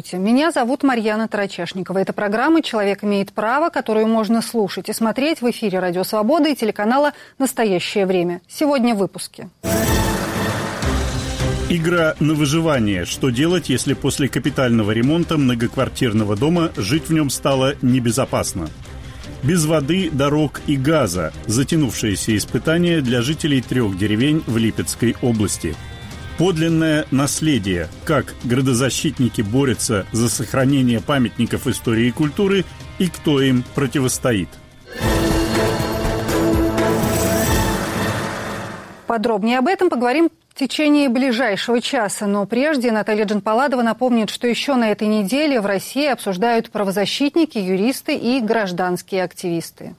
Здравствуйте, меня зовут Марьяна Тарачешникова. Это программа «Человек имеет право», которую можно слушать и смотреть в эфире «Радио Свобода» и телеканала «Настоящее время». Сегодня в выпуске. Игра на выживание. Что делать, если после капитального ремонта многоквартирного дома жить в нем стало небезопасно? Без воды, дорог и газа. Затянувшееся испытание для жителей трех деревень в Липецкой области – Подлинное наследие. Как градозащитники борются за сохранение памятников истории и культуры и кто им противостоит. Подробнее об этом поговорим в течение ближайшего часа. Но прежде Наталья Джанпаладова напомнит, что еще на этой неделе в России обсуждают правозащитники, юристы и гражданские активисты.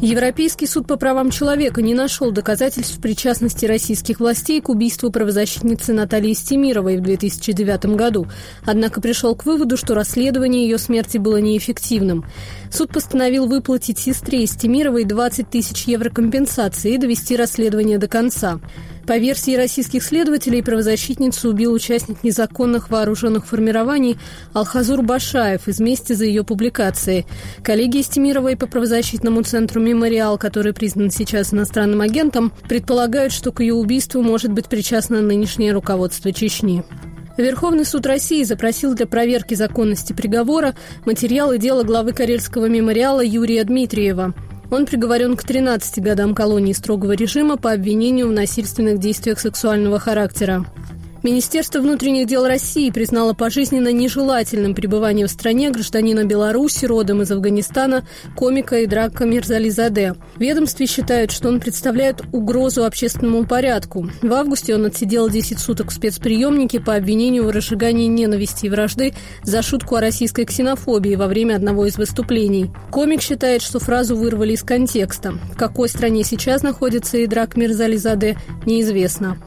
Европейский суд по правам человека не нашел доказательств причастности российских властей к убийству правозащитницы Натальи Стемировой в 2009 году, однако пришел к выводу, что расследование ее смерти было неэффективным. Суд постановил выплатить сестре Стемировой 20 тысяч евро компенсации и довести расследование до конца. По версии российских следователей, правозащитницу убил участник незаконных вооруженных формирований Алхазур Башаев из мести за ее публикации. Коллеги Стемировой по правозащитному центру «Мемориал», который признан сейчас иностранным агентом, предполагают, что к ее убийству может быть причастно нынешнее руководство Чечни. Верховный суд России запросил для проверки законности приговора материалы дела главы Карельского мемориала Юрия Дмитриева. Он приговорен к 13 годам колонии строгого режима по обвинению в насильственных действиях сексуального характера. Министерство внутренних дел России признало пожизненно нежелательным пребывание в стране гражданина Беларуси родом из Афганистана комика Идрака Мирзализаде. В ведомстве считают, что он представляет угрозу общественному порядку. В августе он отсидел 10 суток в спецприемнике по обвинению в разжигании ненависти и вражды за шутку о российской ксенофобии во время одного из выступлений. Комик считает, что фразу вырвали из контекста. В какой стране сейчас находится Идрак Мирзализаде, неизвестно.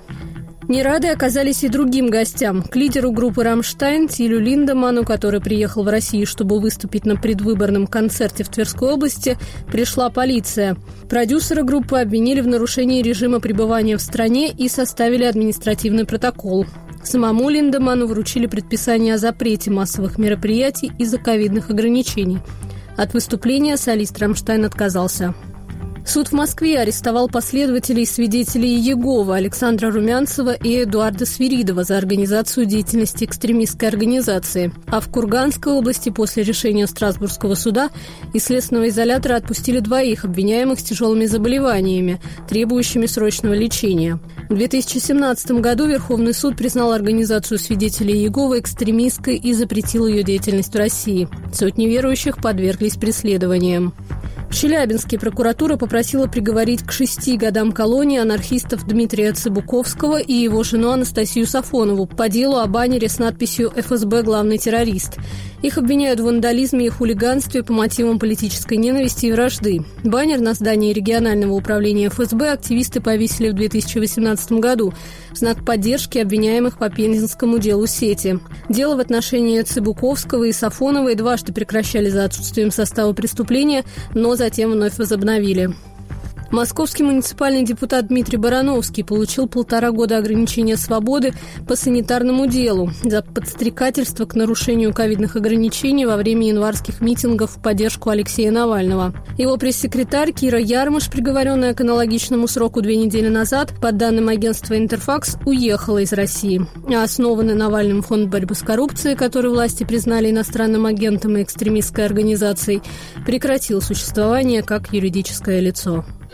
Не рады оказались и другим гостям. К лидеру группы «Рамштайн» Тилю Линдеману, который приехал в Россию, чтобы выступить на предвыборном концерте в Тверской области, пришла полиция. Продюсера группы обвинили в нарушении режима пребывания в стране и составили административный протокол. Самому Линдеману вручили предписание о запрете массовых мероприятий из-за ковидных ограничений. От выступления солист «Рамштайн» отказался. Суд в Москве арестовал последователей свидетелей Егова Александра Румянцева и Эдуарда Свиридова за организацию деятельности экстремистской организации. А в Курганской области после решения Страсбургского суда из следственного изолятора отпустили двоих обвиняемых с тяжелыми заболеваниями, требующими срочного лечения. В 2017 году Верховный суд признал организацию свидетелей Егова экстремистской и запретил ее деятельность в России. Сотни верующих подверглись преследованиям. В Челябинске прокуратура попросила приговорить к шести годам колонии анархистов Дмитрия Цыбуковского и его жену Анастасию Сафонову по делу о баннере с надписью «ФСБ – главный террорист». Их обвиняют в вандализме и хулиганстве по мотивам политической ненависти и вражды. Баннер на здании регионального управления ФСБ активисты повесили в 2018 году в знак поддержки обвиняемых по пензенскому делу сети. Дело в отношении Цыбуковского и Сафоновой дважды прекращали за отсутствием состава преступления, но затем вновь возобновили. Московский муниципальный депутат Дмитрий Барановский получил полтора года ограничения свободы по санитарному делу за подстрекательство к нарушению ковидных ограничений во время январских митингов в поддержку Алексея Навального. Его пресс-секретарь Кира Ярмаш, приговоренная к аналогичному сроку две недели назад, по данным агентства «Интерфакс», уехала из России. А основанный Навальным фонд борьбы с коррупцией, который власти признали иностранным агентом и экстремистской организацией, прекратил существование как юридическое лицо.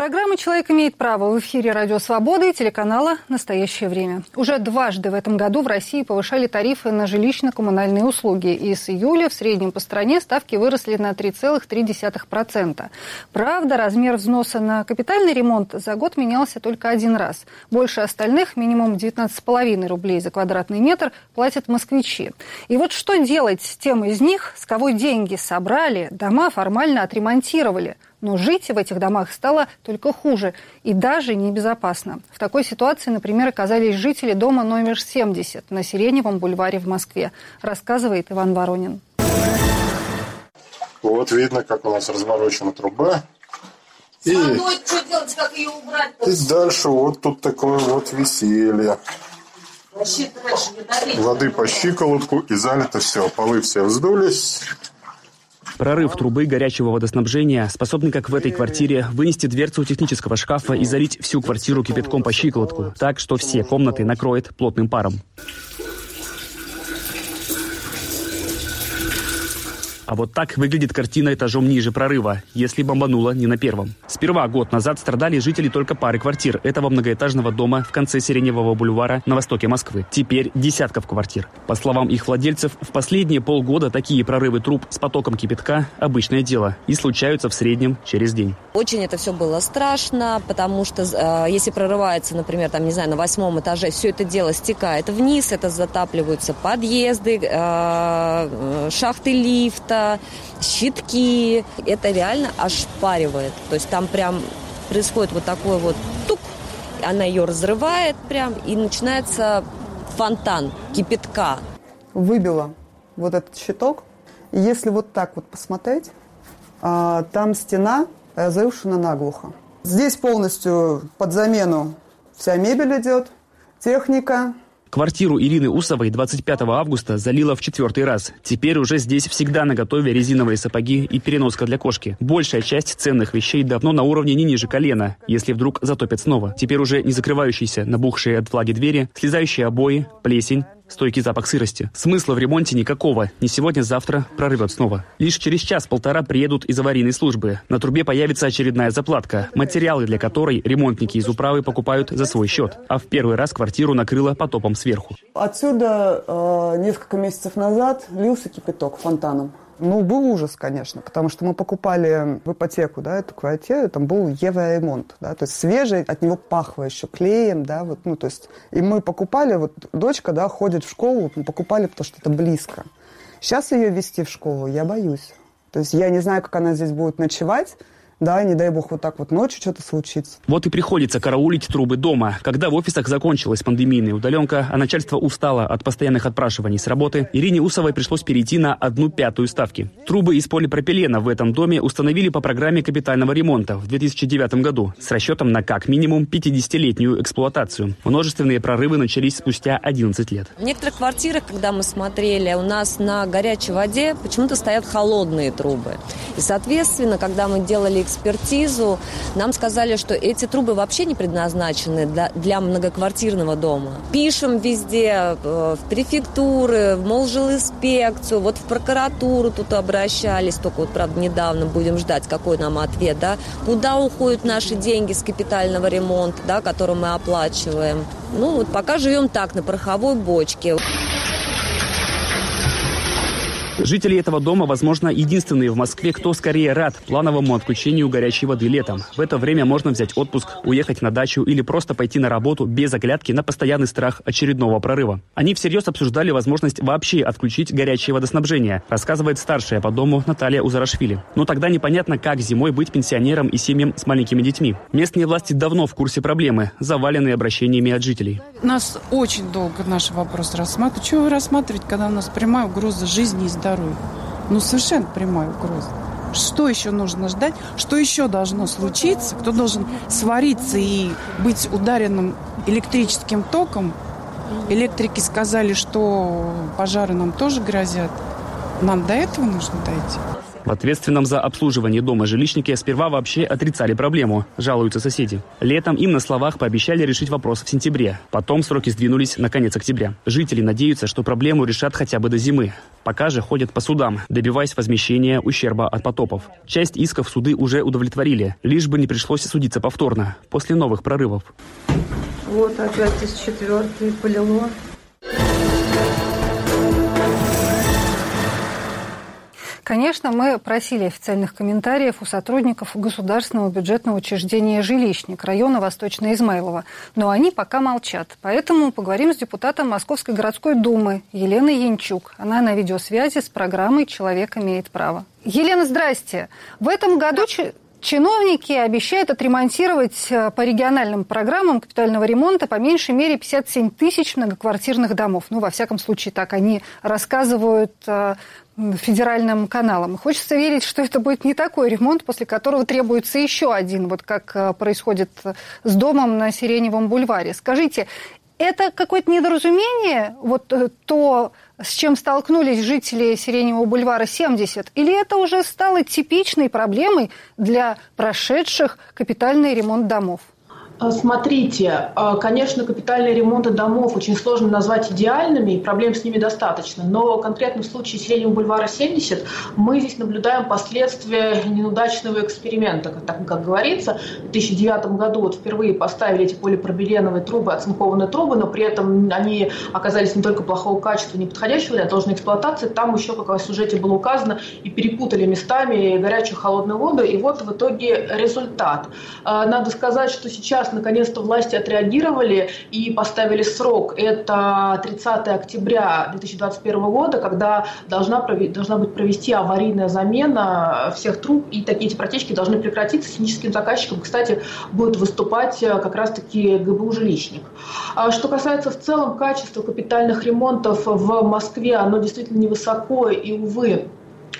Программа «Человек имеет право» в эфире «Радио Свобода» и телеканала «Настоящее время». Уже дважды в этом году в России повышали тарифы на жилищно-коммунальные услуги. И с июля в среднем по стране ставки выросли на 3,3%. Правда, размер взноса на капитальный ремонт за год менялся только один раз. Больше остальных, минимум 19,5 рублей за квадратный метр, платят москвичи. И вот что делать с тем из них, с кого деньги собрали, дома формально отремонтировали – но жить в этих домах стало только хуже и даже небезопасно. В такой ситуации, например, оказались жители дома номер 70 на Сиреневом бульваре в Москве, рассказывает Иван Воронин. Вот видно, как у нас разворочена труба. И, что делать, как ее убрать? И дальше вот тут такое вот веселье. Воды по щиколотку и залито все. Полы все вздулись. Прорыв трубы горячего водоснабжения способный, как в этой квартире, вынести дверцу технического шкафа и залить всю квартиру кипятком по щиколотку, так что все комнаты накроет плотным паром. А вот так выглядит картина этажом ниже прорыва, если бомбануло не на первом. Сперва год назад страдали жители только пары квартир этого многоэтажного дома в конце Сиреневого бульвара на востоке Москвы. Теперь десятков квартир. По словам их владельцев, в последние полгода такие прорывы труб с потоком кипятка – обычное дело и случаются в среднем через день. Очень это все было страшно, потому что э, если прорывается, например, там, не знаю, на восьмом этаже, все это дело стекает вниз, это затапливаются подъезды, э, шахты лифта, щитки. Это реально ошпаривает. То есть там прям происходит вот такой вот тук, она ее разрывает прям, и начинается фонтан кипятка. Выбила вот этот щиток. Если вот так вот посмотреть, а, там стена разрушена наглухо. Здесь полностью под замену вся мебель идет, техника, Квартиру Ирины Усовой 25 августа залило в четвертый раз. Теперь уже здесь всегда на готове резиновые сапоги и переноска для кошки. Большая часть ценных вещей давно на уровне не ниже колена, если вдруг затопят снова. Теперь уже не закрывающиеся, набухшие от влаги двери, слезающие обои, плесень, стойкий запах сырости. Смысла в ремонте никакого. Не сегодня-завтра прорвет снова. Лишь через час-полтора приедут из аварийной службы. На трубе появится очередная заплатка, материалы для которой ремонтники из управы покупают за свой счет. А в первый раз квартиру накрыло потопом сверху. Отсюда э, несколько месяцев назад лился кипяток фонтаном. Ну, был ужас, конечно, потому что мы покупали в ипотеку, да, эту квартиру, там был евроремонт, да, то есть свежий, от него пахло еще клеем, да, вот, ну, то есть, и мы покупали, вот дочка, да, ходит в школу, мы покупали, потому что это близко. Сейчас ее вести в школу я боюсь. То есть я не знаю, как она здесь будет ночевать, да, не дай бог вот так вот ночью что-то случится. Вот и приходится караулить трубы дома. Когда в офисах закончилась пандемийная удаленка, а начальство устало от постоянных отпрашиваний с работы, Ирине Усовой пришлось перейти на одну пятую ставки. Трубы из полипропилена в этом доме установили по программе капитального ремонта в 2009 году с расчетом на как минимум 50-летнюю эксплуатацию. Множественные прорывы начались спустя 11 лет. В некоторых квартирах, когда мы смотрели, у нас на горячей воде почему-то стоят холодные трубы. И, соответственно, когда мы делали экспертизу, нам сказали, что эти трубы вообще не предназначены для, для многоквартирного дома. Пишем везде, э, в префектуры, в молжилинспекцию, вот в прокуратуру тут обращались, только вот, правда, недавно будем ждать, какой нам ответ, да, куда уходят наши деньги с капитального ремонта, да, который мы оплачиваем. Ну, вот пока живем так, на пороховой бочке. Жители этого дома, возможно, единственные в Москве, кто скорее рад плановому отключению горячей воды летом. В это время можно взять отпуск, уехать на дачу или просто пойти на работу без оглядки на постоянный страх очередного прорыва. Они всерьез обсуждали возможность вообще отключить горячее водоснабжение, рассказывает старшая по дому Наталья Узарашвили. Но тогда непонятно, как зимой быть пенсионером и семьям с маленькими детьми. Местные власти давно в курсе проблемы, заваленные обращениями от жителей. Нас очень долго наш вопрос рассматривают. Чего вы рассматривать, когда у нас прямая угроза жизни и здоровья? Здоровью. Ну, совершенно прямая угроза. Что еще нужно ждать? Что еще должно случиться? Кто должен свариться и быть ударенным электрическим током? Электрики сказали, что пожары нам тоже грозят. Нам до этого нужно дойти. В ответственном за обслуживание дома жилищники сперва вообще отрицали проблему, жалуются соседи. Летом им на словах пообещали решить вопрос в сентябре. Потом сроки сдвинулись на конец октября. Жители надеются, что проблему решат хотя бы до зимы. Пока же ходят по судам, добиваясь возмещения ущерба от потопов. Часть исков суды уже удовлетворили, лишь бы не пришлось судиться повторно, после новых прорывов. Вот опять из четвертой полило. Конечно, мы просили официальных комментариев у сотрудников государственного бюджетного учреждения «Жилищник» района Восточно-Измайлова, но они пока молчат. Поэтому поговорим с депутатом Московской городской думы Еленой Янчук. Она на видеосвязи с программой «Человек имеет право». Елена, здрасте. В этом году Чиновники обещают отремонтировать э, по региональным программам капитального ремонта по меньшей мере 57 тысяч многоквартирных домов. Ну, во всяком случае, так они рассказывают э, федеральным каналам. Хочется верить, что это будет не такой ремонт, после которого требуется еще один, вот как э, происходит с домом на Сиреневом бульваре. Скажите, это какое-то недоразумение, вот то, с чем столкнулись жители Сиреневого бульвара 70, или это уже стало типичной проблемой для прошедших капитальный ремонт домов? А, смотрите, а, конечно, капитальные ремонты домов очень сложно назвать идеальными, и проблем с ними достаточно. Но конкретно в случае Сиреневого бульвара 70 мы здесь наблюдаем последствия неудачного эксперимента, как, как говорится. В 2009 году вот впервые поставили эти полипропиленовые трубы, оцинкованные трубы, но при этом они оказались не только плохого качества, не подходящего для должной эксплуатации, там еще, как в сюжете было указано, и перепутали местами горячую холодную воду, и вот в итоге результат. А, надо сказать, что сейчас наконец-то власти отреагировали и поставили срок. Это 30 октября 2021 года, когда должна, должна быть провести аварийная замена всех труб, и такие эти протечки должны прекратиться. Техническим заказчиком, кстати, будет выступать э, как раз-таки ГБУ «Жилищник». А что касается в целом качества капитальных ремонтов в Москве, оно действительно невысоко, и, увы,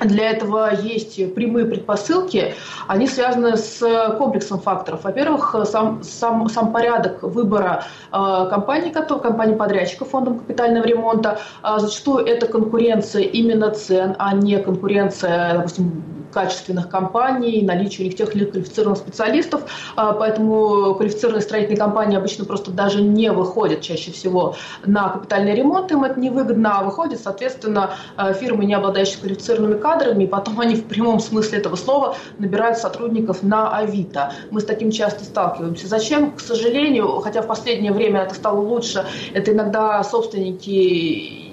для этого есть прямые предпосылки, они связаны с комплексом факторов. Во-первых, сам, сам, сам порядок выбора э, компаний, компаний подрядчиков фондом капитального ремонта, э, зачастую это конкуренция именно цен, а не конкуренция, допустим, качественных компаний, наличие у них тех квалифицированных специалистов, а, поэтому квалифицированные строительные компании обычно просто даже не выходят чаще всего на капитальный ремонт, им это невыгодно, а выходят, соответственно, а, фирмы, не обладающие квалифицированными кадрами, и потом они в прямом смысле этого слова набирают сотрудников на Авито. Мы с таким часто сталкиваемся. Зачем? К сожалению, хотя в последнее время это стало лучше, это иногда собственники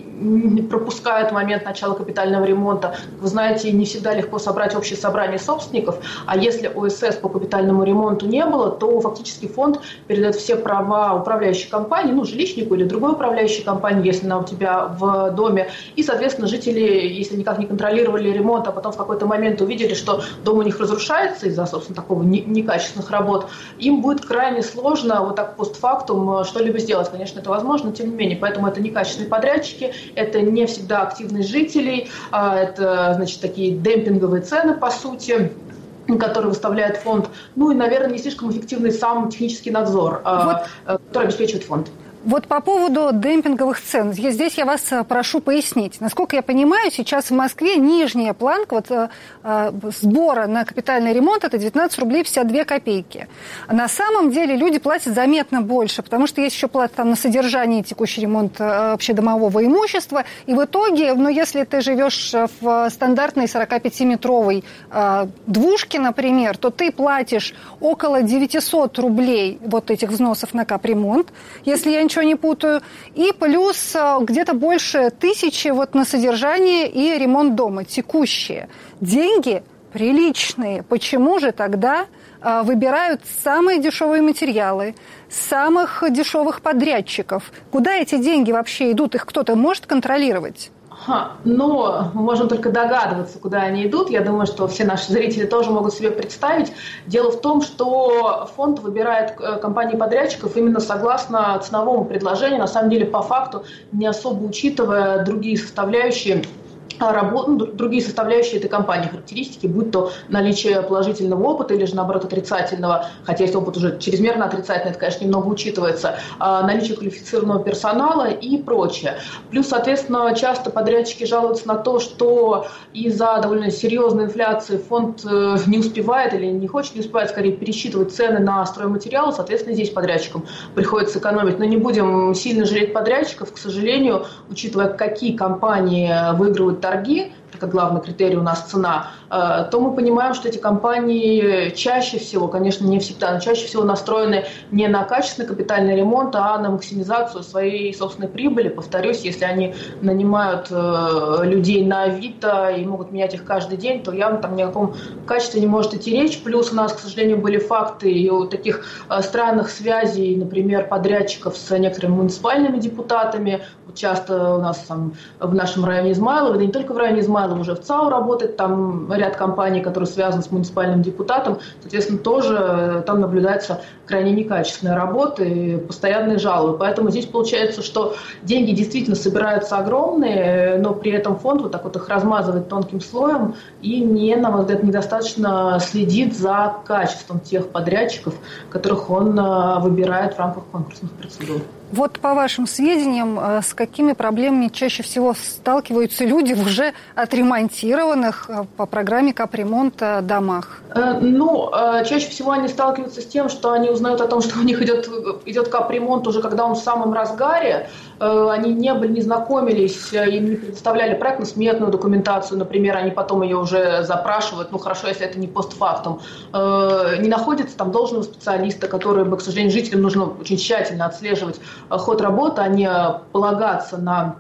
пропускают момент начала капитального ремонта. Вы знаете, не всегда легко собрать общее собрание собственников, а если ОСС по капитальному ремонту не было, то фактически фонд передает все права управляющей компании, ну, жилищнику или другой управляющей компании, если она у тебя в доме. И, соответственно, жители, если никак не контролировали ремонт, а потом в какой-то момент увидели, что дом у них разрушается из-за, собственно, такого некачественных работ, им будет крайне сложно вот так постфактум что-либо сделать. Конечно, это возможно, но тем не менее. Поэтому это некачественные подрядчики, это не всегда активность жителей, а это, значит, такие демпинговые цены, по сути, который выставляет фонд, ну и, наверное, не слишком эффективный сам технический надзор, а, вот. Э, который обеспечивает фонд. Вот по поводу демпинговых цен. Здесь я вас э, прошу пояснить. Насколько я понимаю, сейчас в Москве нижняя планка вот, э, э, сбора на капитальный ремонт – это 19 рублей 52 копейки. На самом деле люди платят заметно больше, потому что есть еще плата там, на содержание текущий ремонт общедомового имущества. И в итоге, ну, если ты живешь в стандартной 45-метровой двушке, например, то ты платишь около 900 рублей вот этих взносов на капремонт. Если я ничего не путаю. И плюс э, где-то больше тысячи вот на содержание и ремонт дома, текущие. Деньги приличные. Почему же тогда э, выбирают самые дешевые материалы, самых дешевых подрядчиков? Куда эти деньги вообще идут? Их кто-то может контролировать? Но мы можем только догадываться, куда они идут. Я думаю, что все наши зрители тоже могут себе представить. Дело в том, что фонд выбирает э, компании-подрядчиков именно согласно ценовому предложению, на самом деле по факту не особо учитывая другие составляющие а работ, ну, другие составляющие этой компании, характеристики, будь то наличие положительного опыта или же, наоборот, отрицательного, хотя если опыт уже чрезмерно отрицательный, это, конечно, немного учитывается, а, наличие квалифицированного персонала и прочее. Плюс, соответственно, часто подрядчики жалуются на то, что из-за довольно серьезной инфляции фонд э, не успевает или не хочет, не успевает, скорее, пересчитывать цены на стройматериалы, соответственно, здесь подрядчикам приходится экономить. Но не будем сильно жалеть подрядчиков, к сожалению, учитывая, какие компании выигрывают торги, как главный критерий у нас цена, э, то мы понимаем, что эти компании чаще всего, конечно, не всегда, но чаще всего настроены не на качественный капитальный ремонт, а на максимизацию своей собственной прибыли. Повторюсь, если они нанимают э, людей на Авито и могут менять их каждый день, то явно там ни о каком качестве не может идти речь. Плюс у нас, к сожалению, были факты и у таких э, странных связей, например, подрядчиков с некоторыми муниципальными депутатами. Вот часто у нас там в нашем районе Измайлова, да не только в районе Измайлова, Измайлов уже в ЦАУ работает, там ряд компаний, которые связаны с муниципальным депутатом, соответственно, тоже э, там наблюдается крайне некачественная работа и постоянные жалобы. Поэтому здесь получается, что деньги действительно собираются огромные, но при этом фонд вот так вот их размазывает тонким слоем и не, на мой взгляд, недостаточно следит за качеством тех подрядчиков, которых он э, выбирает в рамках конкурсных процедур. Вот по вашим сведениям, э, с какими проблемами чаще всего сталкиваются люди в уже отремонтированных э, по программе капремонта домах? Э, ну, чаще всего они сталкиваются с тем, что они узнают о том, что у них идет, идет капремонт уже когда он в самом разгаре, они не были, не знакомились, им не предоставляли проектно-сметную документацию, например, они потом ее уже запрашивают, ну хорошо, если это не постфактум, не находится там должного специалиста, который бы, к сожалению, жителям нужно очень тщательно отслеживать ход работы, а не полагаться на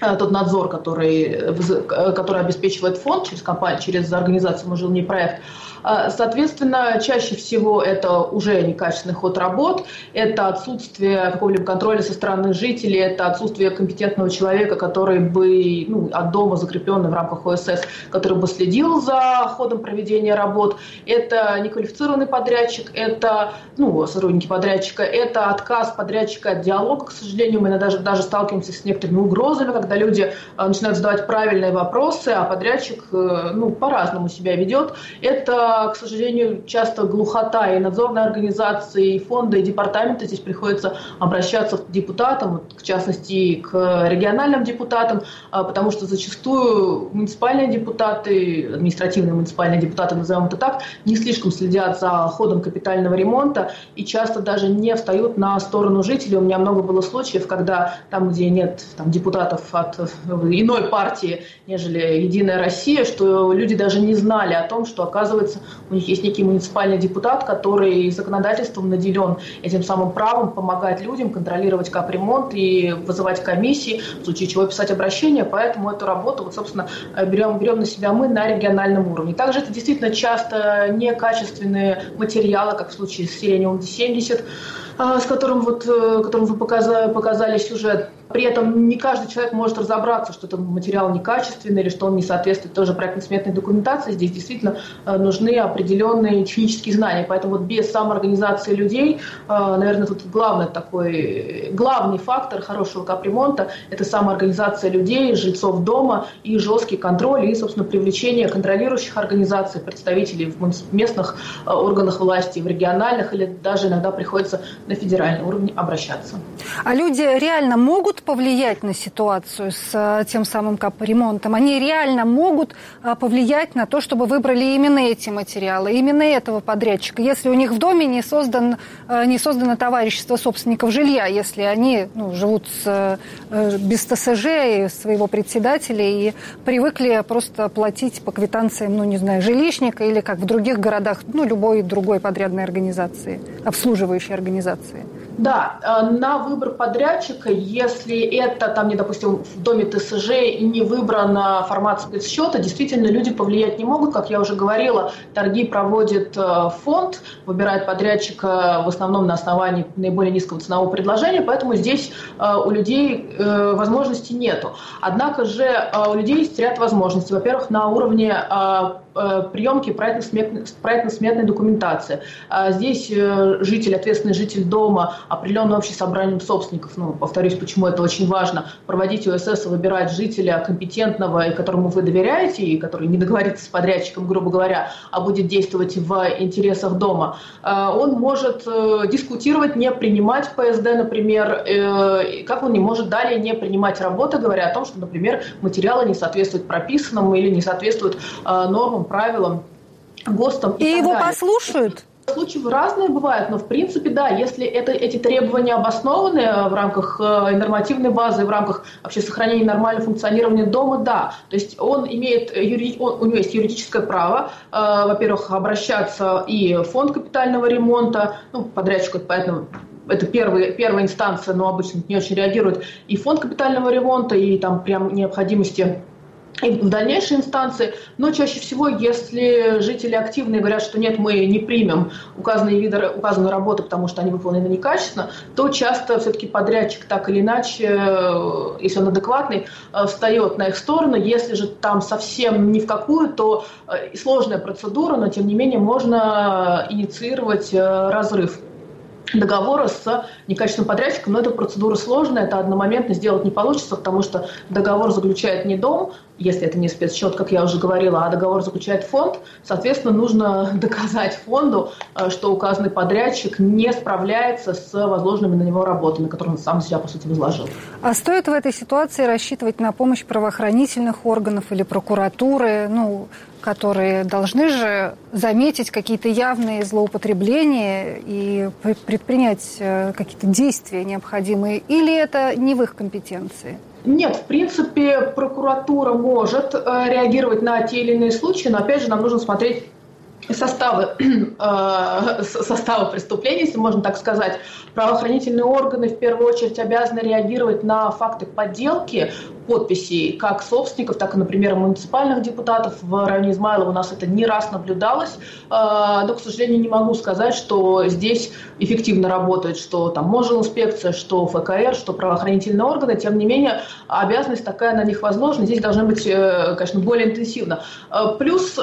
э, тот надзор, который, э, который обеспечивает фонд через компанию, через организацию «Мы жил не проект», соответственно, чаще всего это уже некачественный ход работ, это отсутствие какого-либо контроля со стороны жителей, это отсутствие компетентного человека, который бы ну, от дома закрепленный в рамках ОСС, который бы следил за ходом проведения работ, это неквалифицированный подрядчик, это ну, сотрудники подрядчика, это отказ подрядчика от диалога, к сожалению, мы даже, даже сталкиваемся с некоторыми угрозами, когда люди а, начинают задавать правильные вопросы, а подрядчик э, ну, по-разному себя ведет. Это к сожалению, часто глухота и надзорной организации, и фонда, и департамента. Здесь приходится обращаться к депутатам, в частности, к региональным депутатам, а, потому что зачастую муниципальные депутаты, административные муниципальные депутаты, назовем это так, не слишком следят за ходом капитального ремонта и часто даже не встают на сторону жителей. У меня много было случаев, когда там, где нет там, депутатов от иной партии, нежели «Единая Россия», что люди даже не знали о том, что, оказывается, у них есть некий муниципальный депутат, который законодательством наделен этим самым правом помогать людям контролировать капремонт и вызывать комиссии, в случае чего писать обращение. Поэтому эту работу, вот, собственно, берем, берем на себя мы на региональном уровне. Также это действительно часто некачественные материалы, как в случае с сирениум 70 а, с которым, вот, э, которым вы показали, показали сюжет. При этом не каждый человек может разобраться, что этот материал некачественный или что он не соответствует тоже проектно-сметной документации. Здесь действительно э, нужны определенные технические знания. Поэтому вот без самоорганизации людей, э, наверное, тут главный такой, главный фактор хорошего капремонта – это самоорганизация людей, жильцов дома и жесткий контроль и, собственно, привлечение контролирующих организаций, представителей в местных органах власти, в региональных или даже иногда приходится на федеральном уровне обращаться. А люди реально могут повлиять на ситуацию с э, тем самым капремонтом? Они реально могут э, повлиять на то, чтобы выбрали именно эти материалы, именно этого подрядчика, если у них в доме не, создан, э, не создано товарищество собственников жилья, если они ну, живут с, без ТСЖ и своего председателя и привыкли просто платить по квитанциям, ну, не знаю, жилищника или как в других городах, ну, любой другой подрядной организации, обслуживающей организации организации? Да, э, на выбор подрядчика, если это, там, не, допустим, в доме ТСЖ не выбрана формат спецсчета, действительно люди повлиять не могут. Как я уже говорила, торги проводит э, фонд, выбирает подрядчика в основном на основании наиболее низкого ценового предложения, поэтому здесь э, у людей возможностей нету. Однако же у людей есть ряд возможностей. Во-первых, на уровне приемки проектно-сметной документации. Здесь житель, ответственный житель дома определенное общее собранием собственников. Ну, повторюсь, почему это очень важно. Проводить ОСС выбирать жителя компетентного, которому вы доверяете, и который не договорится с подрядчиком, грубо говоря, а будет действовать в интересах дома. Э, он может э, дискутировать, не принимать ПСД, например, э, как он не может далее не принимать работы, говоря о том, что, например, материалы не соответствуют прописанному или не соответствуют нормам, правилам ГОСТам и, и его далее. послушают? Случаи разные бывают, но в принципе, да, если это, эти требования обоснованы э, в рамках э, нормативной базы, в рамках вообще сохранения нормального функционирования дома, да. То есть он имеет, юри... он, у него есть юридическое право, э, во-первых, обращаться и в фонд капитального ремонта, ну, подрядчик, поэтому это первая, первая инстанция, но обычно не очень реагирует, и фонд капитального ремонта, и там прям необходимости и в дальнейшей инстанции, но чаще всего, если жители активные говорят, что нет, мы не примем указанные виды, указанную работу, потому что они выполнены некачественно, то часто все-таки подрядчик так или иначе, э, если он адекватный, э, встает на их сторону. Если же там совсем ни в какую, то э, сложная процедура, но тем не менее можно инициировать разрыв договора с некачественным подрядчиком, но эта процедура сложная, это одномоментно сделать не получится, потому что договор заключает не дом, если это не спецсчет, как я уже говорила, а договор заключает фонд, соответственно, нужно доказать фонду, э, что указанный подрядчик не справляется с возложенными на него работами, которые он сам себя, по сути, возложил. А стоит в этой ситуации рассчитывать на помощь правоохранительных органов или прокуратуры, ну, которые должны же заметить какие-то явные злоупотребления и предпринять э, какие-то действия необходимые, или это не в их компетенции? Нет, в принципе, прокуратура может э, реагировать на те или иные случаи, но опять же нам нужно смотреть составы, э, составы преступлений, если можно так сказать. Правоохранительные органы в первую очередь обязаны реагировать на факты подделки подписей как собственников, так и, например, муниципальных депутатов. В районе Измайлова у нас это не раз наблюдалось, э, но, к сожалению, не могу сказать, что здесь эффективно работает, что там может инспекция, что ФКР, что правоохранительные органы. Тем не менее, обязанность такая на них возложена. Здесь должна быть, э, конечно, более интенсивно. Э, плюс,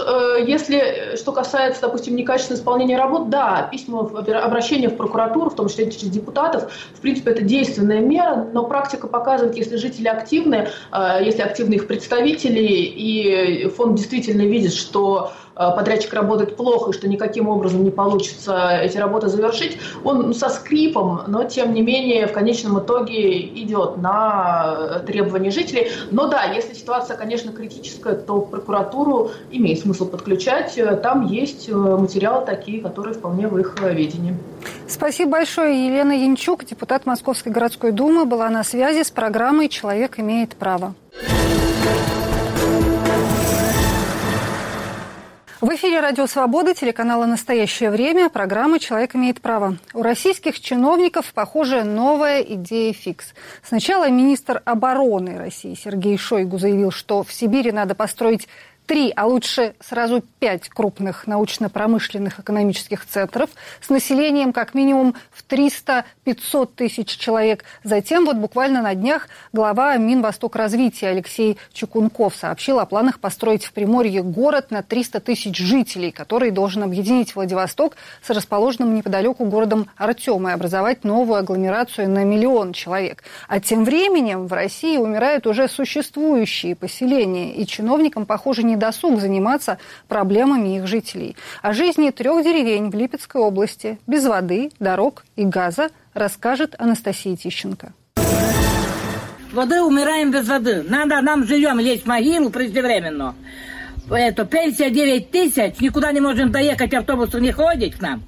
если что касается, допустим, некачественного исполнения работ, да, письма, обращения в прокуратуру, в том числе через депутатов, в принципе, это действенная мера, но практика показывает, если жители активны, Э, если активны их представители, и фонд действительно видит, что э, подрядчик работает плохо и что никаким образом не получится эти работы завершить, он со скрипом, но тем не менее в конечном итоге идет на требования жителей. Но да, если ситуация, конечно, критическая, то прокуратуру имеет смысл подключать. Там есть э, материалы такие, которые вполне в их ведении. Спасибо большое. Елена Янчук, депутат Московской городской думы, была на связи с программой «Человек имеет право». В эфире «Радио Свобода», телеканала «Настоящее время», программа «Человек имеет право». У российских чиновников, похоже, новая идея фикс. Сначала министр обороны России Сергей Шойгу заявил, что в Сибири надо построить три, а лучше сразу пять крупных научно-промышленных экономических центров с населением как минимум в 300-500 тысяч человек. Затем вот буквально на днях глава Минвосток развития Алексей Чукунков сообщил о планах построить в Приморье город на 300 тысяч жителей, который должен объединить Владивосток с расположенным неподалеку городом Артем и образовать новую агломерацию на миллион человек. А тем временем в России умирают уже существующие поселения, и чиновникам, похоже, не досуг заниматься проблемами их жителей. О жизни трех деревень в Липецкой области без воды, дорог и газа расскажет Анастасия Тищенко. Воды умираем без воды. Надо нам живем лезть в могилу преждевременно. Это, пенсия 9 тысяч, никуда не можем доехать, автобусу не ходит к нам.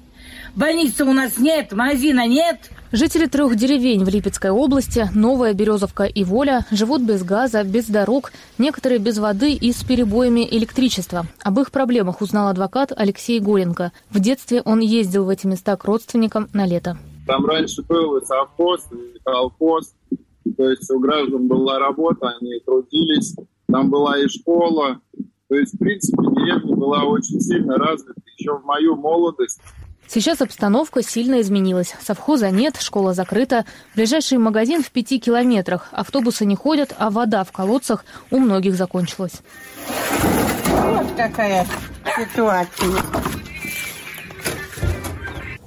Больницы у нас нет, магазина нет – Жители трех деревень в Липецкой области, Новая Березовка и Воля, живут без газа, без дорог, некоторые без воды и с перебоями электричества. Об их проблемах узнал адвокат Алексей Горенко. В детстве он ездил в эти места к родственникам на лето. Там раньше был и совхоз, и колхоз, то есть у граждан была работа, они трудились, там была и школа. То есть, в принципе, деревня была очень сильно развита еще в мою молодость. Сейчас обстановка сильно изменилась. Совхоза нет, школа закрыта. Ближайший магазин в пяти километрах. Автобусы не ходят, а вода в колодцах у многих закончилась. Вот какая ситуация.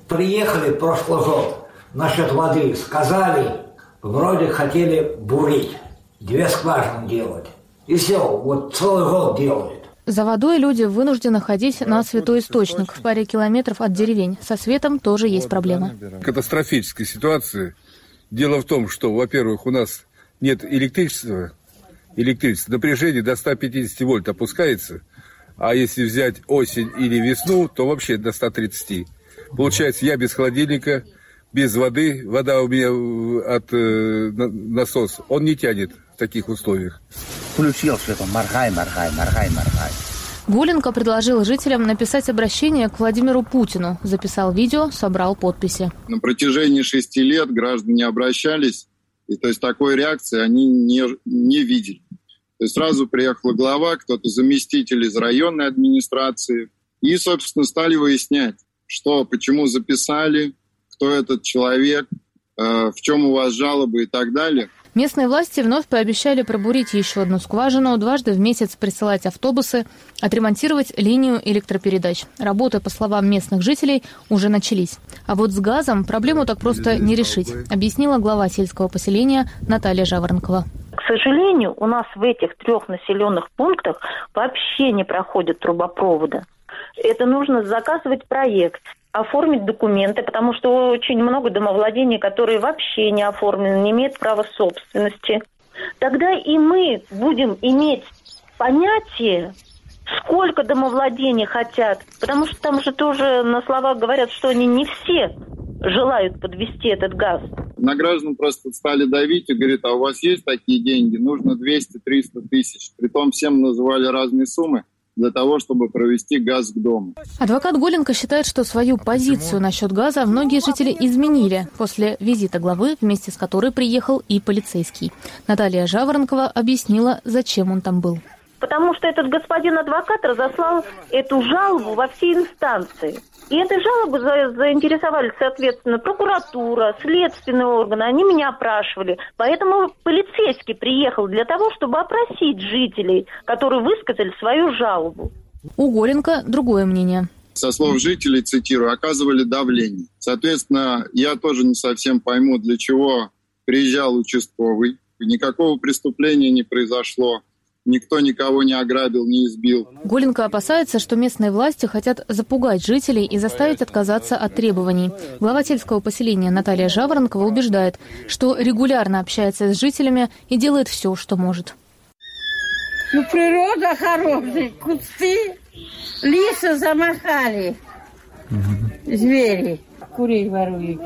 Приехали прошлый год насчет воды. Сказали, вроде хотели бурить, две скважины делать. И все, вот целый год делают. За водой люди вынуждены ходить на святой источник в паре километров от деревень. Со светом тоже есть проблема. Катастрофическая ситуация. Дело в том, что, во-первых, у нас нет электричества, электричество, напряжение до 150 вольт опускается, а если взять осень или весну, то вообще до 130. Получается, я без холодильника, без воды, вода у меня от э, насос, он не тянет в таких условиях включил все это, моргай, моргай, моргай, моргай. Гуленко предложил жителям написать обращение к Владимиру Путину. Записал видео, собрал подписи. На протяжении шести лет граждане обращались, и то есть такой реакции они не, не видели. То есть сразу приехала глава, кто-то заместитель из районной администрации. И, собственно, стали выяснять, что, почему записали, кто этот человек, э, в чем у вас жалобы и так далее. Местные власти вновь пообещали пробурить еще одну скважину, дважды в месяц присылать автобусы, отремонтировать линию электропередач. Работы, по словам местных жителей, уже начались. А вот с газом проблему так просто не решить, объяснила глава сельского поселения Наталья Жаворонкова. К сожалению, у нас в этих трех населенных пунктах вообще не проходят трубопровода. Это нужно заказывать проект, оформить документы, потому что очень много домовладений, которые вообще не оформлены, не имеют права собственности. Тогда и мы будем иметь понятие, сколько домовладений хотят, потому что там же тоже на словах говорят, что они не все желают подвести этот газ. На граждан просто стали давить и говорит, а у вас есть такие деньги? Нужно 200-300 тысяч. Притом всем называли разные суммы для того, чтобы провести газ к дому. Адвокат Голенко считает, что свою позицию насчет газа многие жители изменили после визита главы, вместе с которой приехал и полицейский. Наталья Жаворонкова объяснила, зачем он там был. Потому что этот господин адвокат разослал эту жалобу во все инстанции. И этой жалобы за, заинтересовались, соответственно, прокуратура, следственные органы. Они меня опрашивали. Поэтому полицейский приехал для того, чтобы опросить жителей, которые высказали свою жалобу. У Голенко другое мнение. Со слов жителей, цитирую, оказывали давление. Соответственно, я тоже не совсем пойму, для чего приезжал участковый. Никакого преступления не произошло никто никого не ограбил, не избил. Голенко опасается, что местные власти хотят запугать жителей и заставить отказаться от требований. Глава сельского поселения Наталья Жаворонкова убеждает, что регулярно общается с жителями и делает все, что может. Ну, природа хорошая, кусты, лисы замахали, звери, курей воруют.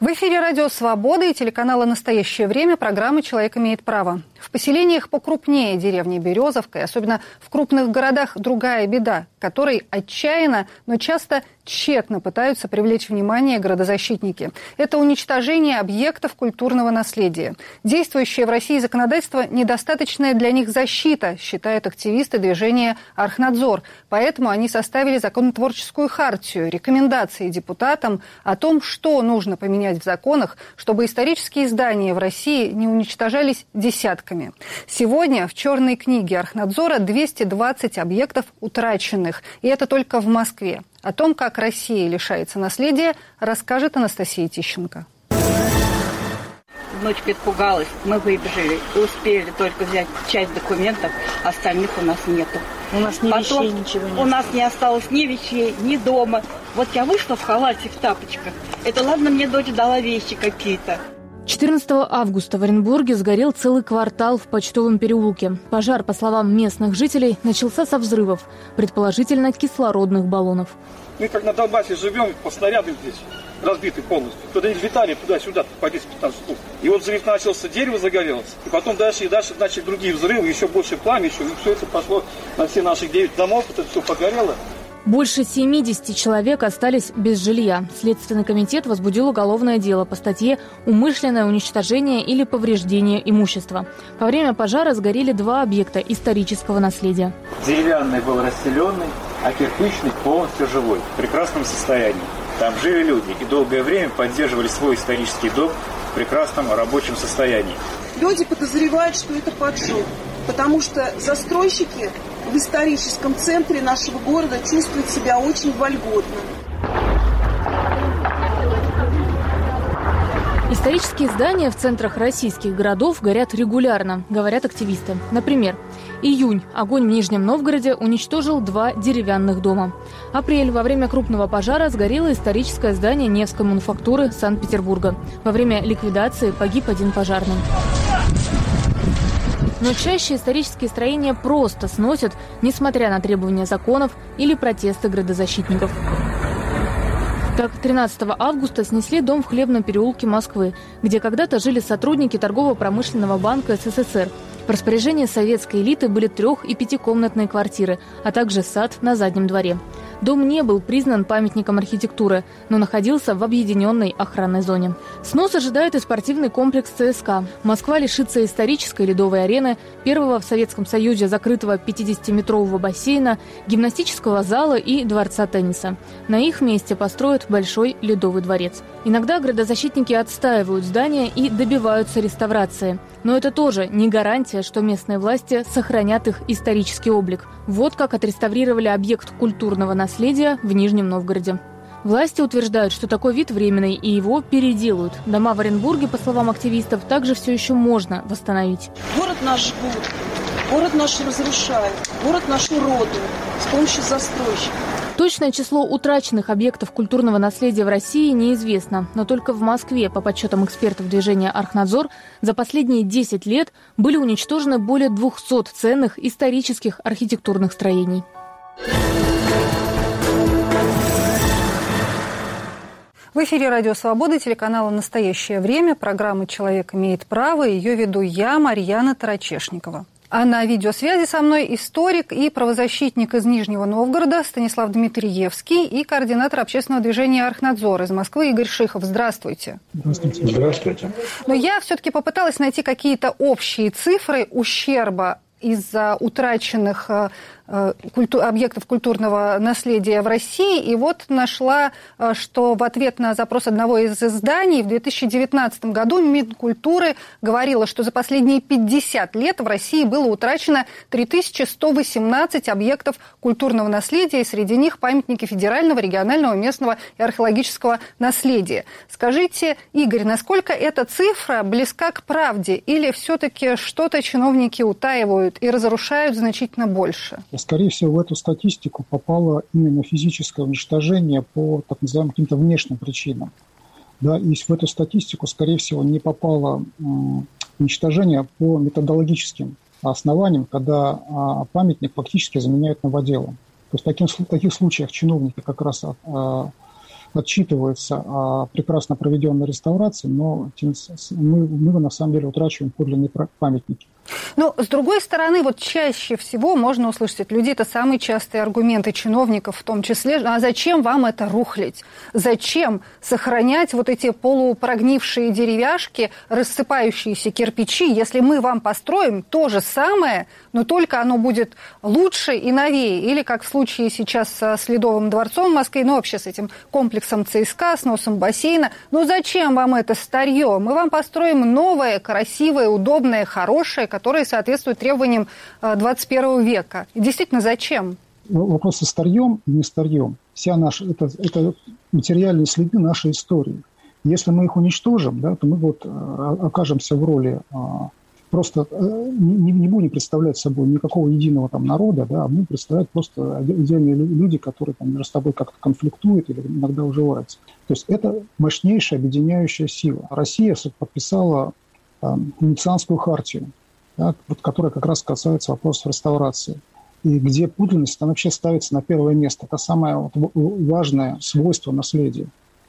В эфире радио «Свобода» и телеканала «Настоящее время» программы «Человек имеет право». В поселениях покрупнее деревни Березовка, и особенно в крупных городах, другая беда, которой отчаянно, но часто тщетно пытаются привлечь внимание городозащитники. Это уничтожение объектов культурного наследия. Действующее в России законодательство – недостаточная для них защита, считают активисты движения «Архнадзор». Поэтому они составили законотворческую хартию, рекомендации депутатам о том, что нужно поменять в законах, чтобы исторические здания в России не уничтожались десятками. Сегодня в черной книге Архнадзора 220 объектов утраченных. И это только в Москве. О том, как Россия лишается наследия, расскажет Анастасия Тищенко. Внучка испугалась, мы выбежали и успели только взять часть документов, остальных у нас нету. У нас ни Потом вещей, ничего нет. У нас не осталось ни вещей, ни дома. Вот я вышла в халате, в тапочках. Это ладно, мне дочь дала вещи какие-то. 14 августа в Оренбурге сгорел целый квартал в Почтовом переулке. Пожар, по словам местных жителей, начался со взрывов, предположительно кислородных баллонов. Мы как на Донбассе живем, по снарядам здесь разбиты полностью. Туда летали туда-сюда, по 10-15 штук. И вот взрыв начался, дерево загорелось. И потом дальше и дальше начали другие взрывы, еще больше пламя, еще. И все это пошло на все наши 9 домов, это все погорело. Больше 70 человек остались без жилья. Следственный комитет возбудил уголовное дело по статье «Умышленное уничтожение или повреждение имущества». Во время пожара сгорели два объекта исторического наследия. Деревянный был расселенный, а кирпичный полностью живой, в прекрасном состоянии. Там жили люди и долгое время поддерживали свой исторический дом в прекрасном рабочем состоянии. Люди подозревают, что это поджог, потому что застройщики в историческом центре нашего города чувствуют себя очень вольготно. Исторические здания в центрах российских городов горят регулярно, говорят активисты. Например, июнь. Огонь в Нижнем Новгороде уничтожил два деревянных дома. Апрель. Во время крупного пожара сгорело историческое здание Невской мануфактуры Санкт-Петербурга. Во время ликвидации погиб один пожарный. Но чаще исторические строения просто сносят, несмотря на требования законов или протесты градозащитников. Так, 13 августа снесли дом в Хлебном переулке Москвы, где когда-то жили сотрудники торгово-промышленного банка СССР. В распоряжении советской элиты были трех- и пятикомнатные квартиры, а также сад на заднем дворе. Дом не был признан памятником архитектуры, но находился в объединенной охранной зоне. Снос ожидает и спортивный комплекс ЦСКА. Москва лишится исторической ледовой арены, первого в Советском Союзе закрытого 50-метрового бассейна, гимнастического зала и дворца тенниса. На их месте построят большой ледовый дворец. Иногда градозащитники отстаивают здания и добиваются реставрации. Но это тоже не гарантия, что местные власти сохранят их исторический облик. Вот как отреставрировали объект культурного наследия в Нижнем Новгороде. Власти утверждают, что такой вид временный и его переделают. Дома в Оренбурге, по словам активистов, также все еще можно восстановить. Город наш жгут, город наш разрушают, город наш уродуют с помощью застройщиков. Точное число утраченных объектов культурного наследия в России неизвестно, но только в Москве, по подсчетам экспертов движения «Архнадзор», за последние 10 лет были уничтожены более 200 ценных исторических архитектурных строений. В эфире «Радио Свобода», телеканала «Настоящее время», программа «Человек имеет право». Ее веду я, Марьяна Тарачешникова. А на видеосвязи со мной историк и правозащитник из Нижнего Новгорода Станислав Дмитриевский и координатор общественного движения «Архнадзор» из Москвы Игорь Шихов. Здравствуйте. Здравствуйте. Здравствуйте. Но я все-таки попыталась найти какие-то общие цифры ущерба из-за утраченных э, Э, культу, объектов культурного наследия в России. И вот нашла, э, что в ответ на запрос одного из изданий в 2019 году Минкультуры говорила, что за последние 50 лет в России было утрачено 3118 объектов культурного наследия, и среди них памятники федерального, регионального, местного и археологического наследия. Скажите, Игорь, насколько эта цифра близка к правде или все-таки что-то чиновники утаивают и разрушают значительно больше? скорее всего, в эту статистику попало именно физическое уничтожение по так называемым каким-то внешним причинам. Да, и в эту статистику, скорее всего, не попало уничтожение по методологическим основаниям, когда а, памятник фактически заменяют новоделом. То есть в таких, в таких случаях чиновники как раз а, отчитываются о прекрасно проведенной реставрации, но мы, мы на самом деле утрачиваем подлинные памятники. Но, с другой стороны, вот чаще всего можно услышать от людей, это самые частые аргументы чиновников в том числе, а зачем вам это рухлить? Зачем сохранять вот эти полупрогнившие деревяшки, рассыпающиеся кирпичи, если мы вам построим то же самое, но только оно будет лучше и новее? Или, как в случае сейчас с Ледовым дворцом в Москве, ну, вообще с этим комплексом ЦСКА, с носом бассейна. Ну, зачем вам это старье? Мы вам построим новое, красивое, удобное, хорошее, которые соответствуют требованиям 21 э, века. Действительно, зачем? Ну, вопрос со старьем и не старьем. Вся наша, это, это материальные следы нашей истории. Если мы их уничтожим, да, то мы вот э, окажемся в роли а, просто э, не, не будем представлять собой никакого единого там народа, да, а будем представлять просто отдельные люди, которые там между собой как-то конфликтуют или иногда уживаются. То есть это мощнейшая объединяющая сила. Россия подписала Венецианскую хартию, да, вот, которая как раз касается вопросов реставрации. И где подлинность, она вообще ставится на первое место. Это самое вот важное свойство наследия.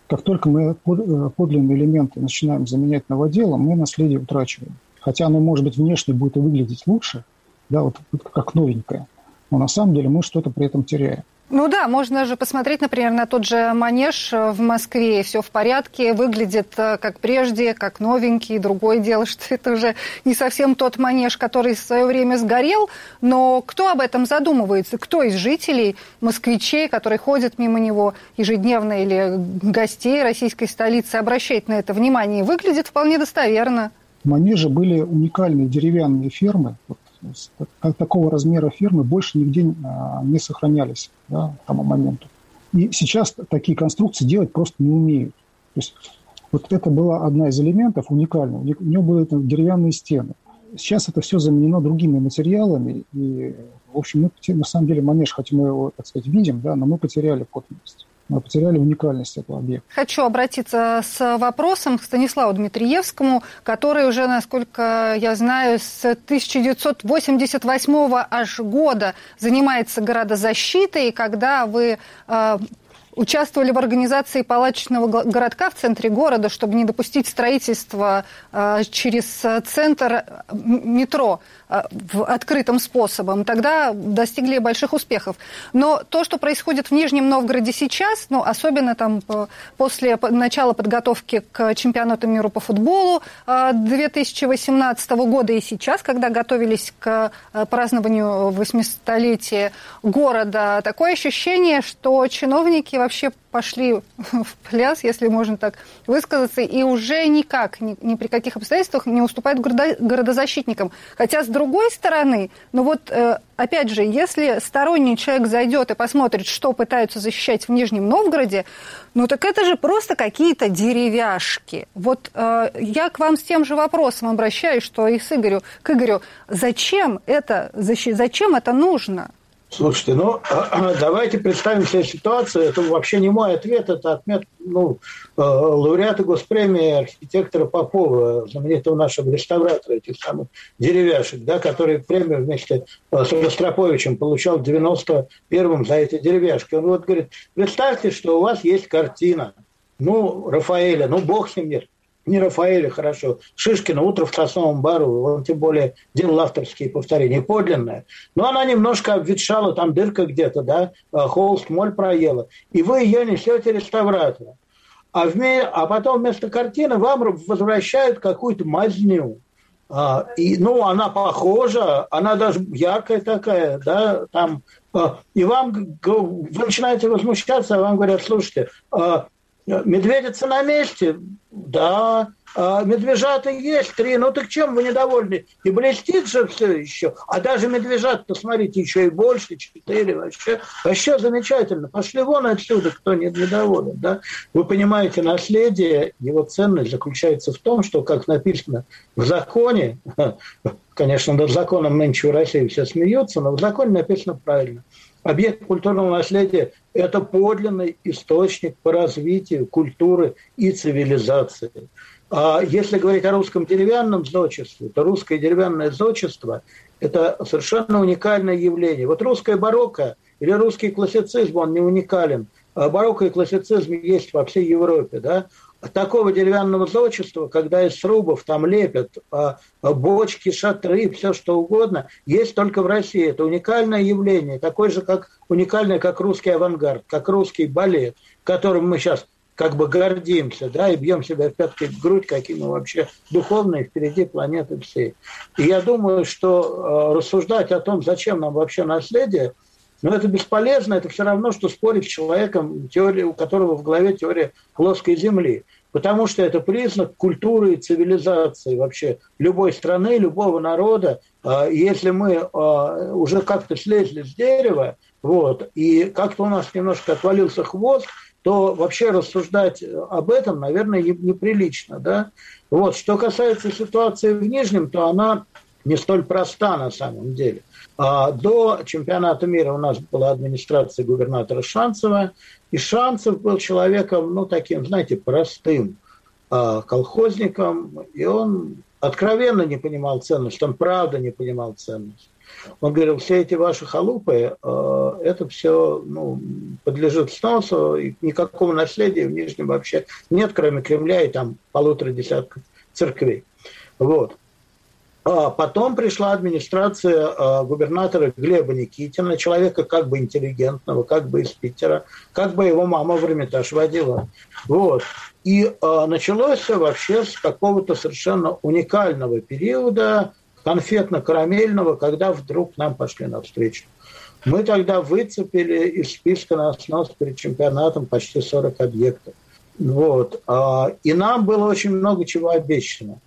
Как только мы э, подлинные элементы начинаем заменять новоделом, мы наследие утрачиваем. Хотя оно, может быть, внешне будет выглядеть лучше, да, вот, как новенькое, но на самом деле мы что-то при этом теряем. Ну да, можно же посмотреть, например, на тот же манеж в Москве. Все в порядке, выглядит э, как прежде, как новенький. Другое дело, что это уже не совсем тот манеж, который в свое время сгорел. Но кто об этом задумывается? Кто из жителей, москвичей, которые ходят мимо него ежедневно или гостей российской столицы, обращает на это внимание? Выглядит вполне достоверно. В манеже были уникальные деревянные фермы. Вот такого размера фермы больше нигде а, не сохранялись да, к тому моменту. И сейчас такие конструкции делать просто не умеют. То есть вот это была одна из элементов уникального. У него были деревянные стены. Сейчас это все заменено другими материалами. И, в общем, мы, на самом деле манеж, хоть мы его, так сказать, видим, да, но мы потеряли подлинность потеряли уникальность этого объекта. Хочу обратиться с вопросом к Станиславу Дмитриевскому, который уже, насколько я знаю, с 1988 аж года занимается городозащитой, и когда вы э, участвовали в организации палаточного городка в центре города, чтобы не допустить строительства э, через центр метро э, в открытым способом. Тогда достигли больших успехов. Но то, что происходит в Нижнем Новгороде сейчас, ну, особенно там после начала подготовки к чемпионату мира по футболу 2018 года и сейчас, когда готовились к празднованию 800-летия города, такое ощущение, что чиновники вообще пошли в пляс, если можно так высказаться, и уже никак, ни, ни при каких обстоятельствах не уступают города, городозащитникам. Хотя, с другой стороны, ну вот, э, опять же, если сторонний человек зайдет и посмотрит, что пытаются защищать в Нижнем Новгороде, ну так это же просто какие-то деревяшки. Вот э, я к вам с тем же вопросом обращаюсь, что и с Игорю, к Игорю. Зачем это, зачем это нужно? Слушайте, ну давайте представим себе ситуацию. Это вообще не мой ответ, это ответ ну, э, лауреата госпремии архитектора Попова, знаменитого нашего реставратора этих самых деревяшек, да, который премию вместе э, с Ростроповичем получал в 91-м за эти деревяшки. Он вот говорит, представьте, что у вас есть картина, ну, Рафаэля, ну, бог с ним нет, не Рафаэля, хорошо. Шишкина «Утро в Сосновом бару», он тем более делал авторские повторения, подлинная. Но она немножко обветшала, там дырка где-то, да, а, холст, моль проела. И вы ее несете реставратору. А, вме... а потом вместо картины вам возвращают какую-то мазню. А, и, ну, она похожа, она даже яркая такая, да, там, а, и вам, вы начинаете возмущаться, а вам говорят, слушайте, а, Медведица на месте, да, а медвежата есть три, ну так чем вы недовольны? И блестит же все еще. А даже медвежат, посмотрите, еще и больше, четыре вообще. Вообще замечательно. Пошли вон отсюда, кто не недоволен. Да? Вы понимаете, наследие, его ценность заключается в том, что, как написано в законе, конечно, над законом нынче в России все смеются, но в законе написано правильно – Объект культурного наследия – это подлинный источник по развитию культуры и цивилизации. А если говорить о русском деревянном зодчестве, то русское деревянное зодчество – это совершенно уникальное явление. Вот русское барокко или русский классицизм, он не уникален. А барокко и классицизм есть во всей Европе. Да? Такого деревянного зодчества, когда из срубов там лепят а, а, бочки, шатры, все что угодно, есть только в России. Это уникальное явление, такое же, как уникальное, как русский авангард, как русский балет, которым мы сейчас как бы гордимся, да, и бьем себя в пятки в грудь, какие мы вообще духовные впереди планеты всей. И я думаю, что э, рассуждать о том, зачем нам вообще наследие – но это бесполезно, это все равно, что спорить с человеком, теория, у которого в голове теория плоской земли. Потому что это признак культуры и цивилизации вообще любой страны, любого народа. А, если мы а, уже как-то слезли с дерева, вот, и как-то у нас немножко отвалился хвост, то вообще рассуждать об этом, наверное, неприлично. Да? Вот. Что касается ситуации в Нижнем, то она не столь проста на самом деле. А до чемпионата мира у нас была администрация губернатора Шанцева, и Шанцев был человеком, ну, таким, знаете, простым а, колхозником, и он откровенно не понимал ценность, он правда не понимал ценность. Он говорил, все эти ваши халупы, э, это все ну, подлежит сносу, и никакого наследия в Нижнем вообще нет, кроме Кремля и там полутора десятков церквей. Вот. А потом пришла администрация а, губернатора Глеба Никитина, человека как бы интеллигентного, как бы из Питера, как бы его мама в Эрмитаж водила. Вот. И а, началось вообще с какого-то совершенно уникального периода, конфетно-карамельного, когда вдруг нам пошли навстречу. Мы тогда выцепили из списка на снос перед чемпионатом почти 40 объектов. Вот. И нам было очень много чего обещано.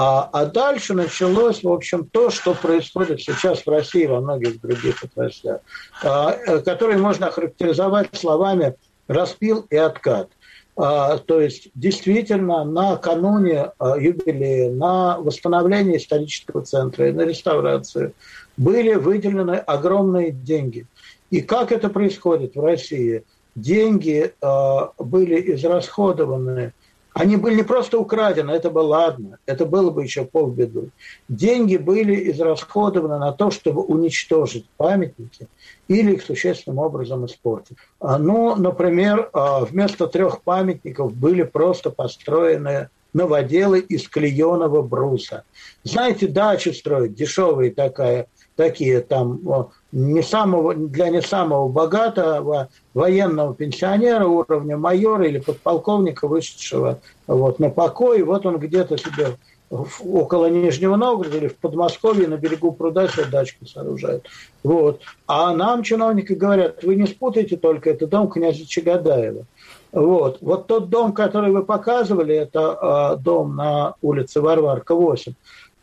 А, а дальше началось, в общем, то, что происходит сейчас в России во многих других отраслях, а, э, которые можно охарактеризовать словами «распил и откат». А, то есть действительно накануне а, юбилея, на восстановление исторического центра и на реставрацию были выделены огромные деньги. И как это происходит в России? Деньги а, были израсходованы Они были не просто украдены, это было ладно, это было бы еще полбеды. Деньги были израсходованы на то, чтобы уничтожить памятники или их существенным образом испортить. А, ну, например, а, вместо трех памятников были просто построены новоделы из клееного бруса. Знаете, дачи строят, дешевые такая, такие там не самого, для не самого богатого военного пенсионера уровня майора или подполковника, вышедшего вот, на покой. Вот он где-то себе около Нижнего Новгорода или в Подмосковье на берегу пруда себе дачку сооружает. Вот. А нам чиновники говорят, вы не спутайте только, это дом князя Чагадаева. Вот. вот тот дом, который вы показывали, это э, дом на улице Варварка, 8,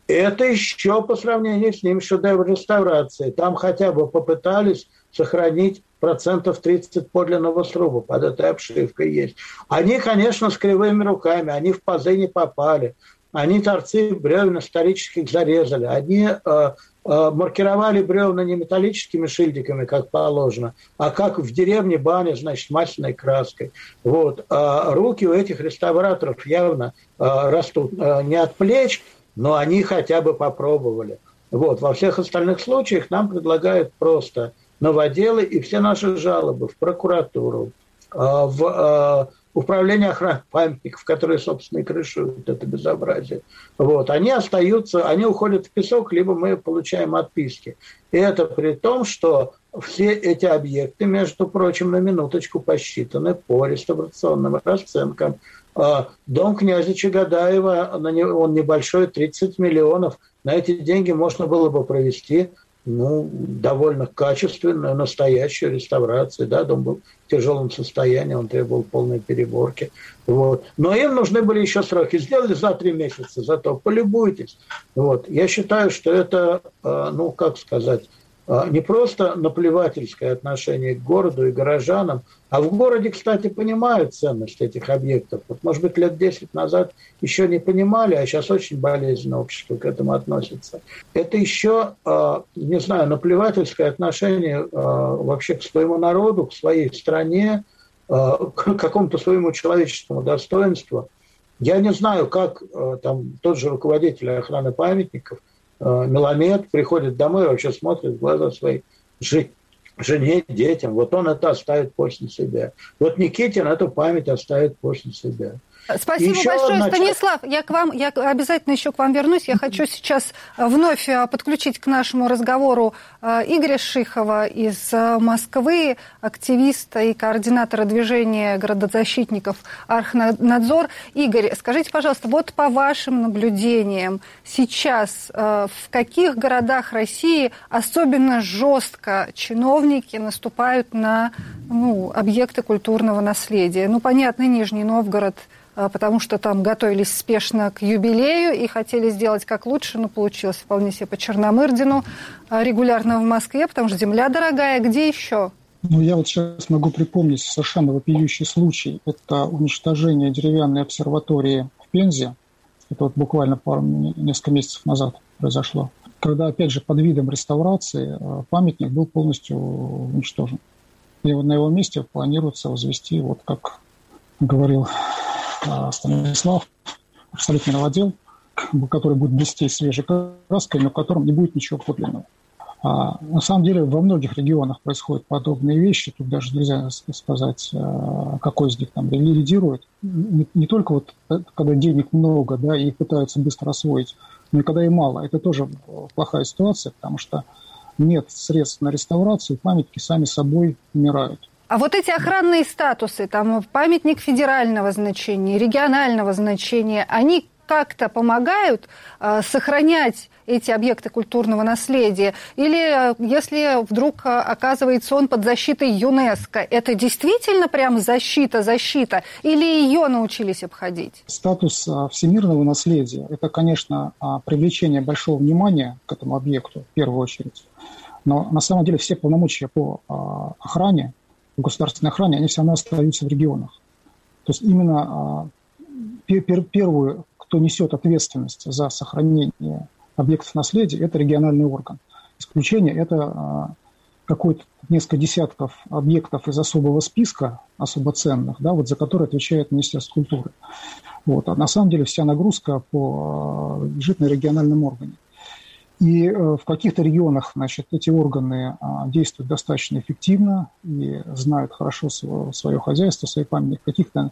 это еще по сравнению с ним шедевр реставрации. Там хотя бы попытались сохранить процентов 30 подлинного сруба под этой обшивкой есть. Они, конечно, с кривыми руками, они в пазы не попали. Они торцы бревен исторических зарезали. Они э, э, маркировали бревна не металлическими шильдиками, как положено, а как в деревне бане, значит, масляной краской. Вот. А руки у этих реставраторов явно э, растут э, не от плеч, но они хотя бы попробовали. Вот. Во всех остальных случаях нам предлагают просто новоделы и все наши жалобы в прокуратуру, а, в а, управление охраны памятников, которые, собственно, и крышуют это безобразие. Вот. Они остаются, они уходят в песок, либо мы получаем отписки. И это при том, что все эти объекты, между прочим, на минуточку посчитаны по реставрационным расценкам. А, дом князя Чагадаева, он небольшой, 30 миллионов. На эти деньги можно было бы провести ну, довольно качественную, настоящую реставрацию. Да, дом был в тяжелом состоянии, он требовал полной переборки. Вот. Но им нужны были еще сроки. Сделали за три месяца, зато полюбуйтесь. Вот. Я считаю, что это, а, ну, как сказать, не просто наплевательское отношение к городу и горожанам, а в городе, кстати, понимают ценность этих объектов. Вот, может быть, лет 10 назад еще не понимали, а сейчас очень болезненно общество к этому относится. Это еще, а, не знаю, наплевательское отношение а, вообще к своему народу, к своей стране, к какому-то своему человеческому достоинству. Я не знаю, как там тот же руководитель охраны памятников – Меломед приходит домой, вообще смотрит в глаза своей жене, детям. Вот он это оставит после себя. Вот Никитин эту память оставит после себя. Спасибо еще большое, начать... Станислав. Я к вам, я обязательно еще к вам вернусь. Я хочу сейчас вновь э, подключить к нашему разговору э, Игоря Шихова из э, Москвы, активиста и координатора движения городозащитников Архнадзор. Игорь, скажите, пожалуйста, вот по вашим наблюдениям, сейчас в каких городах России особенно жестко чиновники наступают на ну, объекты культурного наследия? Ну, понятно, Нижний Новгород – а, потому что там готовились спешно к юбилею и хотели сделать как лучше, но получилось вполне себе по Черномырдину, а, регулярно в Москве, потому что земля дорогая. Где еще? Ну, я вот сейчас могу припомнить совершенно вопиющий случай. Это уничтожение деревянной обсерватории в Пензе. Это вот буквально пару, несколько месяцев назад произошло. Когда, опять же, под видом реставрации а, памятник был полностью уничтожен. И вот на его месте планируется возвести, вот как говорил а, Станислав, абсолютно новодел, который будет блестеть свежей краской, но в котором не будет ничего подлинного. А, на самом деле во многих регионах происходят подобные вещи. Тут даже нельзя сказать, а, какой из них там лидирует. Не, не только вот э, когда денег много, да, и пытаются быстро освоить, но и когда и мало. Это тоже плохая ситуация, потому что нет средств на реставрацию, памятники сами собой умирают. А вот эти охранные статусы, там памятник федерального значения, регионального значения, они как-то помогают э, сохранять эти объекты культурного наследия? Или э, если вдруг э, оказывается он под защитой ЮНЕСКО, это действительно прям защита, защита? Или ее научились обходить? Статус э, всемирного наследия – это, конечно, привлечение большого внимания к этому объекту в первую очередь. Но на самом деле все полномочия по охране государственной охране, они все равно остаются в регионах. То есть именно а, первую, кто несет ответственность за сохранение объектов наследия, это региональный орган. Исключение – это а, какой-то несколько десятков объектов из особого списка, особо ценных, да, вот за которые отвечает Министерство культуры. Вот. А на самом деле вся нагрузка по, лежит на региональном органе. И в каких-то регионах значит, эти органы действуют достаточно эффективно и знают хорошо свое, хозяйство, свои памятники. В каких-то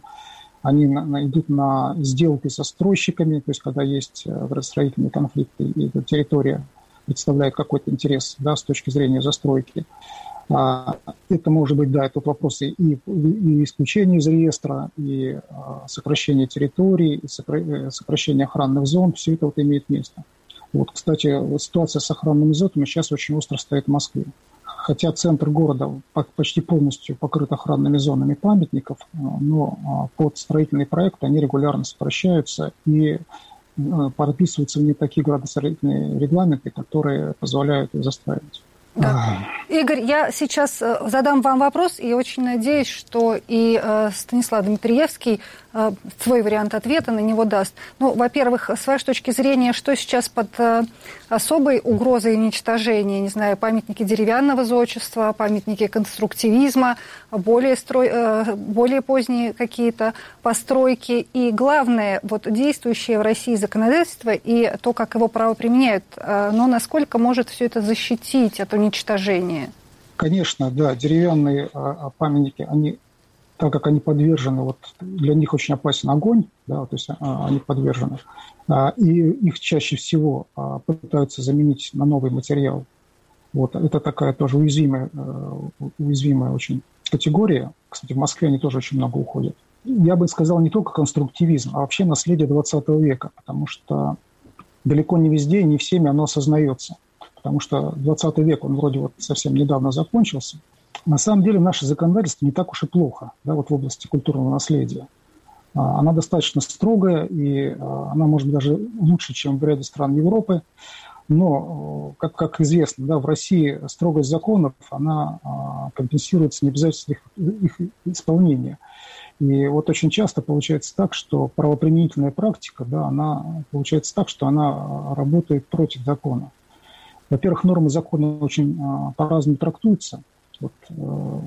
они идут на сделки со стройщиками, то есть когда есть градостроительные конфликты, и эта территория представляет какой-то интерес да, с точки зрения застройки. А, это может быть, да, тут вопросы и, и исключение из реестра, и а, сокращение территорий, и э, сокращение охранных зон, все это вот имеет место. Вот, кстати, ситуация с охранными зонами сейчас очень остро стоит в Москве. Хотя центр города почти полностью покрыт охранными зонами памятников, а, но под строительный проект они регулярно сокращаются и подписываются в них такие градостроительные регламенты, которые позволяют их застраивать. Да. Игорь, я сейчас э, задам вам вопрос и очень надеюсь, что и э, Станислав Дмитриевский э, свой вариант ответа на него даст. Ну, во-первых, с вашей точки зрения, что сейчас под особой угрозой уничтожения, не знаю, памятники деревянного зодчества, памятники конструктивизма, более, строй, более поздние какие-то постройки и, главное, вот действующее в России законодательство и то, как его право применяют, но насколько может все это защитить от уничтожения уничтожения? Конечно, да, деревянные а, а, памятники, они, так как они подвержены, вот для них очень опасен огонь, да, то есть а, они подвержены, и их чаще всего пытаются заменить на новый материал. Вот, это такая тоже уязвимая, уязвимая очень категория. Кстати, в Москве они тоже очень много уходят. Я бы сказал не только конструктивизм, а вообще наследие 20 века, потому что далеко не везде, не всеми оно осознается потому что 20 век, он вроде вот совсем недавно закончился. На самом деле наше законодательство не так уж и плохо да, вот в области культурного наследия. А, она достаточно строгая, и а, она может быть даже лучше, чем в ряде стран Европы. Но, как, как известно, да, в России строгость законов, она а, компенсируется необязательством их, их исполнения. И вот очень часто получается так, что правоприменительная практика, да, она получается так, что она работает против закона. Во-первых, нормы закона очень а, по-разному трактуются. Вот, э,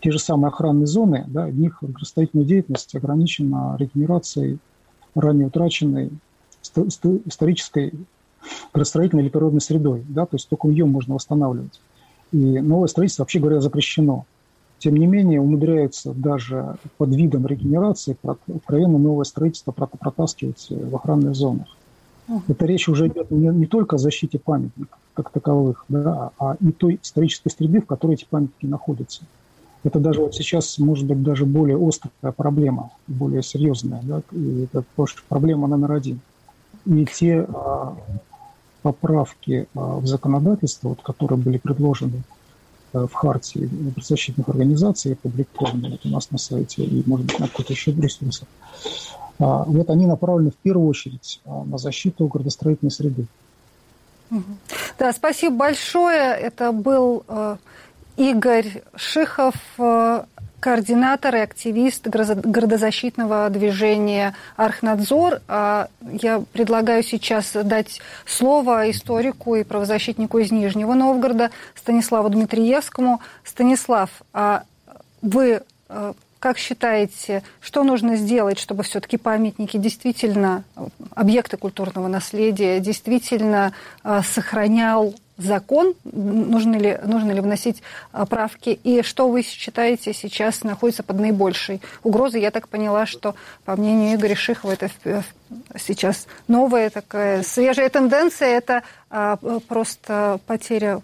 те же самые охранные зоны, да, в них градостроительная деятельность ограничена регенерацией ранее утраченной исторической градостроительной или природной средой. Да, то есть только ее можно восстанавливать. И новое строительство, вообще говоря, запрещено. Тем не менее, умудряются даже под видом регенерации откровенно новое строительство протаскивать в охранных зонах. Это речь уже идет не, не только о защите памятников как таковых, да, а и той исторической среды, в которой эти памятники находятся. Это даже вот сейчас может быть даже более острая проблема, более серьезная. Да, и это проблема номер один. И те а, поправки а, в законодательство, вот, которые были предложены а, в хартии защитных организаций, опубликованы вот у нас на сайте и, может быть, на какой-то еще ресурсах, а, вот они направлены в первую очередь а, на защиту градостроительной среды. Да, спасибо большое. Это был э, Игорь Шихов, э, координатор и активист городозащитного движения «Архнадзор». А я предлагаю сейчас дать слово историку и правозащитнику из Нижнего Новгорода Станиславу Дмитриевскому. Станислав, а вы э, как считаете, что нужно сделать, чтобы все-таки памятники действительно, объекты культурного наследия, действительно э, сохранял закон? Нужно ли, нужно ли вносить правки? И что вы считаете сейчас находится под наибольшей угрозой? Я так поняла, что, по мнению Игоря Шихова, это сейчас новая такая свежая тенденция, это э, просто потеря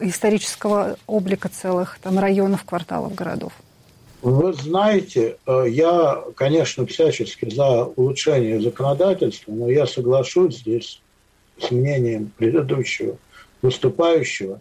исторического облика целых там, районов, кварталов, городов. Вы знаете, э, я, конечно, всячески за улучшение законодательства, но я соглашусь здесь с мнением предыдущего выступающего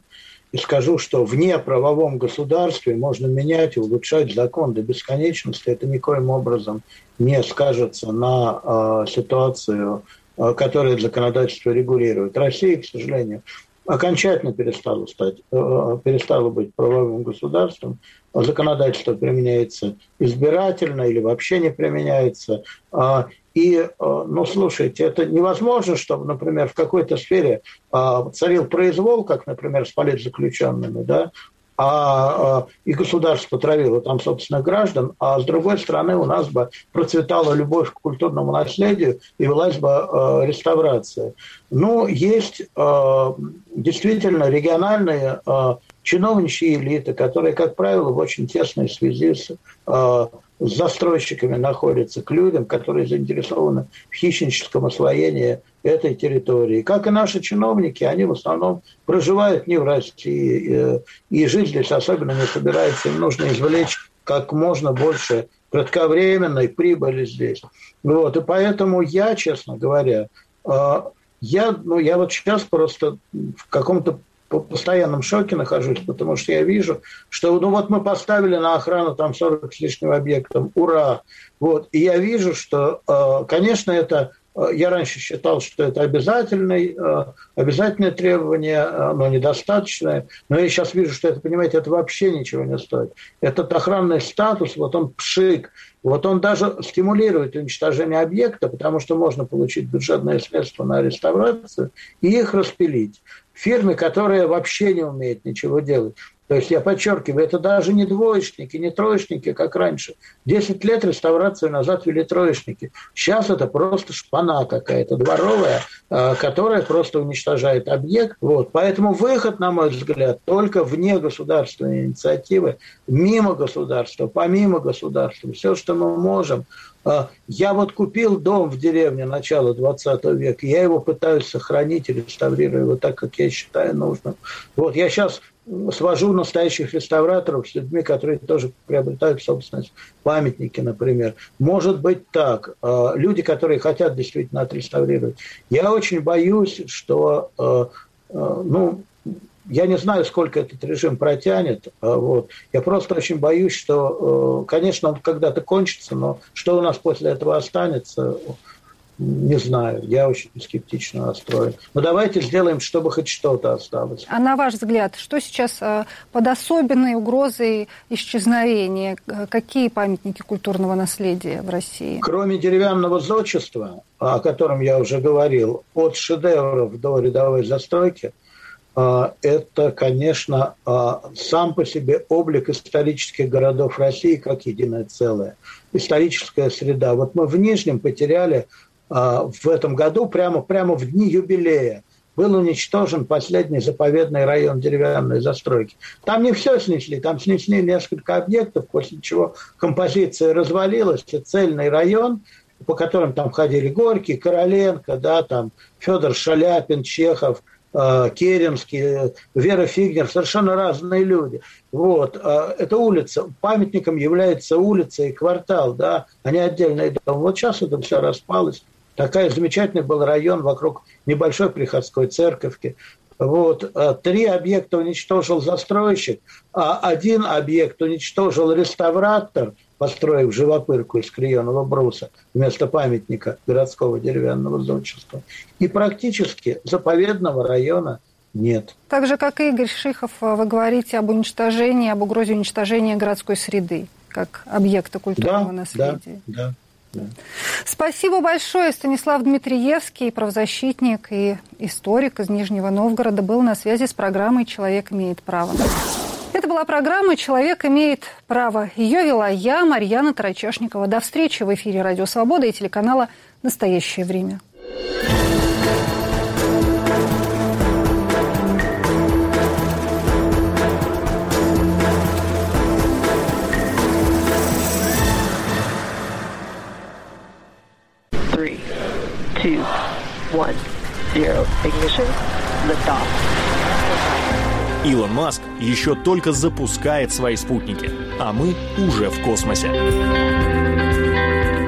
и скажу, что вне правовом государстве можно менять и улучшать закон до бесконечности. Это никоим образом не скажется на э, ситуацию, э, которую законодательство регулирует. Россия, к сожалению, окончательно перестала, стать, э, перестала быть правовым государством, законодательство применяется избирательно или вообще не применяется. А, и, э, ну, слушайте, это невозможно, чтобы, например, в какой-то сфере а, царил произвол, как, например, с политзаключенными, да, а, а, и государство травило там собственных граждан, а с другой стороны у нас бы процветала любовь к культурному наследию и велась бы э, реставрация. Ну, есть э, действительно региональные э, чиновничьи элиты, которые, как правило, в очень тесной связи с э, с застройщиками находятся, к людям, которые заинтересованы в хищническом освоении этой территории. Как и наши чиновники, они в основном проживают не в России, и жизнь здесь особенно не собирается. Им нужно извлечь как можно больше кратковременной прибыли здесь. Вот. И поэтому я, честно говоря, э, я, ну, я вот сейчас просто в каком-то по постоянном шоке нахожусь, потому что я вижу, что ну вот мы поставили на охрану там 40 с лишним объектов, ура! Вот, и я вижу, что, э, конечно, это э, я раньше считал, что это обязательное, э, обязательное требование, но недостаточное. Но я сейчас вижу, что это, понимаете, это вообще ничего не стоит. Этот охранный статус, вот он пшик, вот он даже стимулирует уничтожение объекта, потому что можно получить бюджетные средства на реставрацию и их распилить фирме, которая вообще не умеет ничего делать. То есть я подчеркиваю, это даже не двоечники, не троечники, как раньше. Десять лет реставрацию назад вели троечники. Сейчас это просто шпана какая-то дворовая, а, которая просто уничтожает объект. Вот. Поэтому выход, на мой взгляд, только вне государственной инициативы, мимо государства, помимо государства. Все, что мы можем, а, я вот купил дом в деревне начала 20 века, я его пытаюсь сохранить и реставрировать его так, как я считаю нужным. Вот я сейчас свожу настоящих реставраторов с людьми, которые тоже приобретают собственность, памятники, например. Может быть так. А, люди, которые хотят действительно отреставрировать. Я очень боюсь, что а, ну, я не знаю, сколько этот режим протянет. А, вот. Я просто очень боюсь, что, конечно, он когда-то кончится, но что у нас после этого останется, не знаю. Я очень скептично настроен. Но давайте сделаем, чтобы хоть что-то осталось. А на ваш взгляд, что сейчас э, под особенной угрозой исчезновения? Какие памятники культурного наследия в России? Кроме деревянного зодчества, о котором я уже говорил, от шедевров до рядовой застройки – а, это, конечно, сам по себе облик исторических городов России как единое целое. Историческая среда. Вот мы в Нижнем потеряли в этом году, прямо, прямо в дни юбилея, был уничтожен последний заповедный район деревянной застройки. Там не все снесли, там снесли несколько объектов, после чего композиция развалилась, и цельный район, по которым там ходили Горький, Короленко, да, там Федор Шаляпин, Чехов – Э, Керенский, Вера Фигнер, совершенно разные люди. Вот. Э, это улица. Памятником является улица и квартал, да, а не отдельный дом. Вот сейчас это все распалось. Такая замечательный был район вокруг небольшой приходской церковки. Вот. Э, три объекта уничтожил застройщик, а один объект уничтожил реставратор – построив живопырку из клееного бруса вместо памятника городского деревянного зодчества. И практически заповедного района нет. Так же, как и Игорь Шихов, вы говорите об уничтожении, об угрозе уничтожения городской среды как объекта культурного да, наследия. Да, да. Спасибо большое. Станислав Дмитриевский, правозащитник и историк из Нижнего Новгорода, был на связи с программой «Человек имеет право». Это была программа «Человек имеет право». Ее вела я, Марьяна Тарачешникова. До встречи в эфире «Радио Свобода» и телеканала «Настоящее время». Two, one, zero. Ignition. Liftoff. Илон Маск еще только запускает свои спутники, а мы уже в космосе.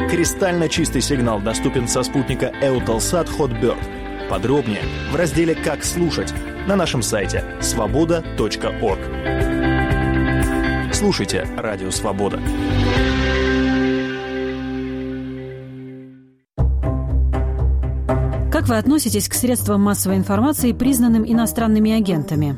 Кристально чистый сигнал доступен со спутника Eutelsat Hotbird. Подробнее в разделе «Как слушать» на нашем сайте свобода.орг. Слушайте «Радио Свобода». Как вы относитесь к средствам массовой информации, признанным иностранными агентами?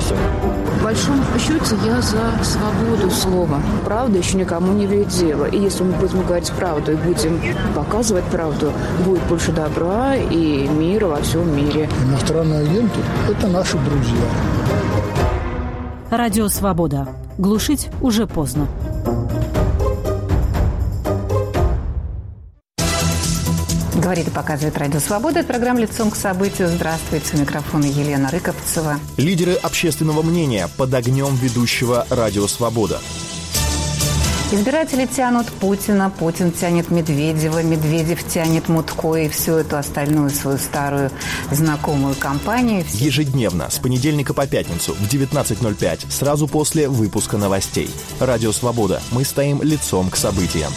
В большом счете я за свободу слова. Правда еще никому не вредит дело. И если мы будем говорить правду и будем показывать правду, будет больше добра и мира во всем мире. Иностранные агенты – это наши друзья. Радио «Свобода». Глушить уже поздно. Говорит и показывает Радио Свобода. Это программа «Лицом к событию». Здравствуйте. У микрофона Елена Рыковцева. Лидеры общественного мнения под огнем ведущего Радио Свобода. Избиратели тянут Путина, Путин тянет Медведева, Медведев тянет Мутко и всю эту остальную свою старую знакомую компанию. Ежедневно, с понедельника по пятницу в 19.05, сразу после выпуска новостей. Радио «Свобода». Мы стоим лицом к событиям.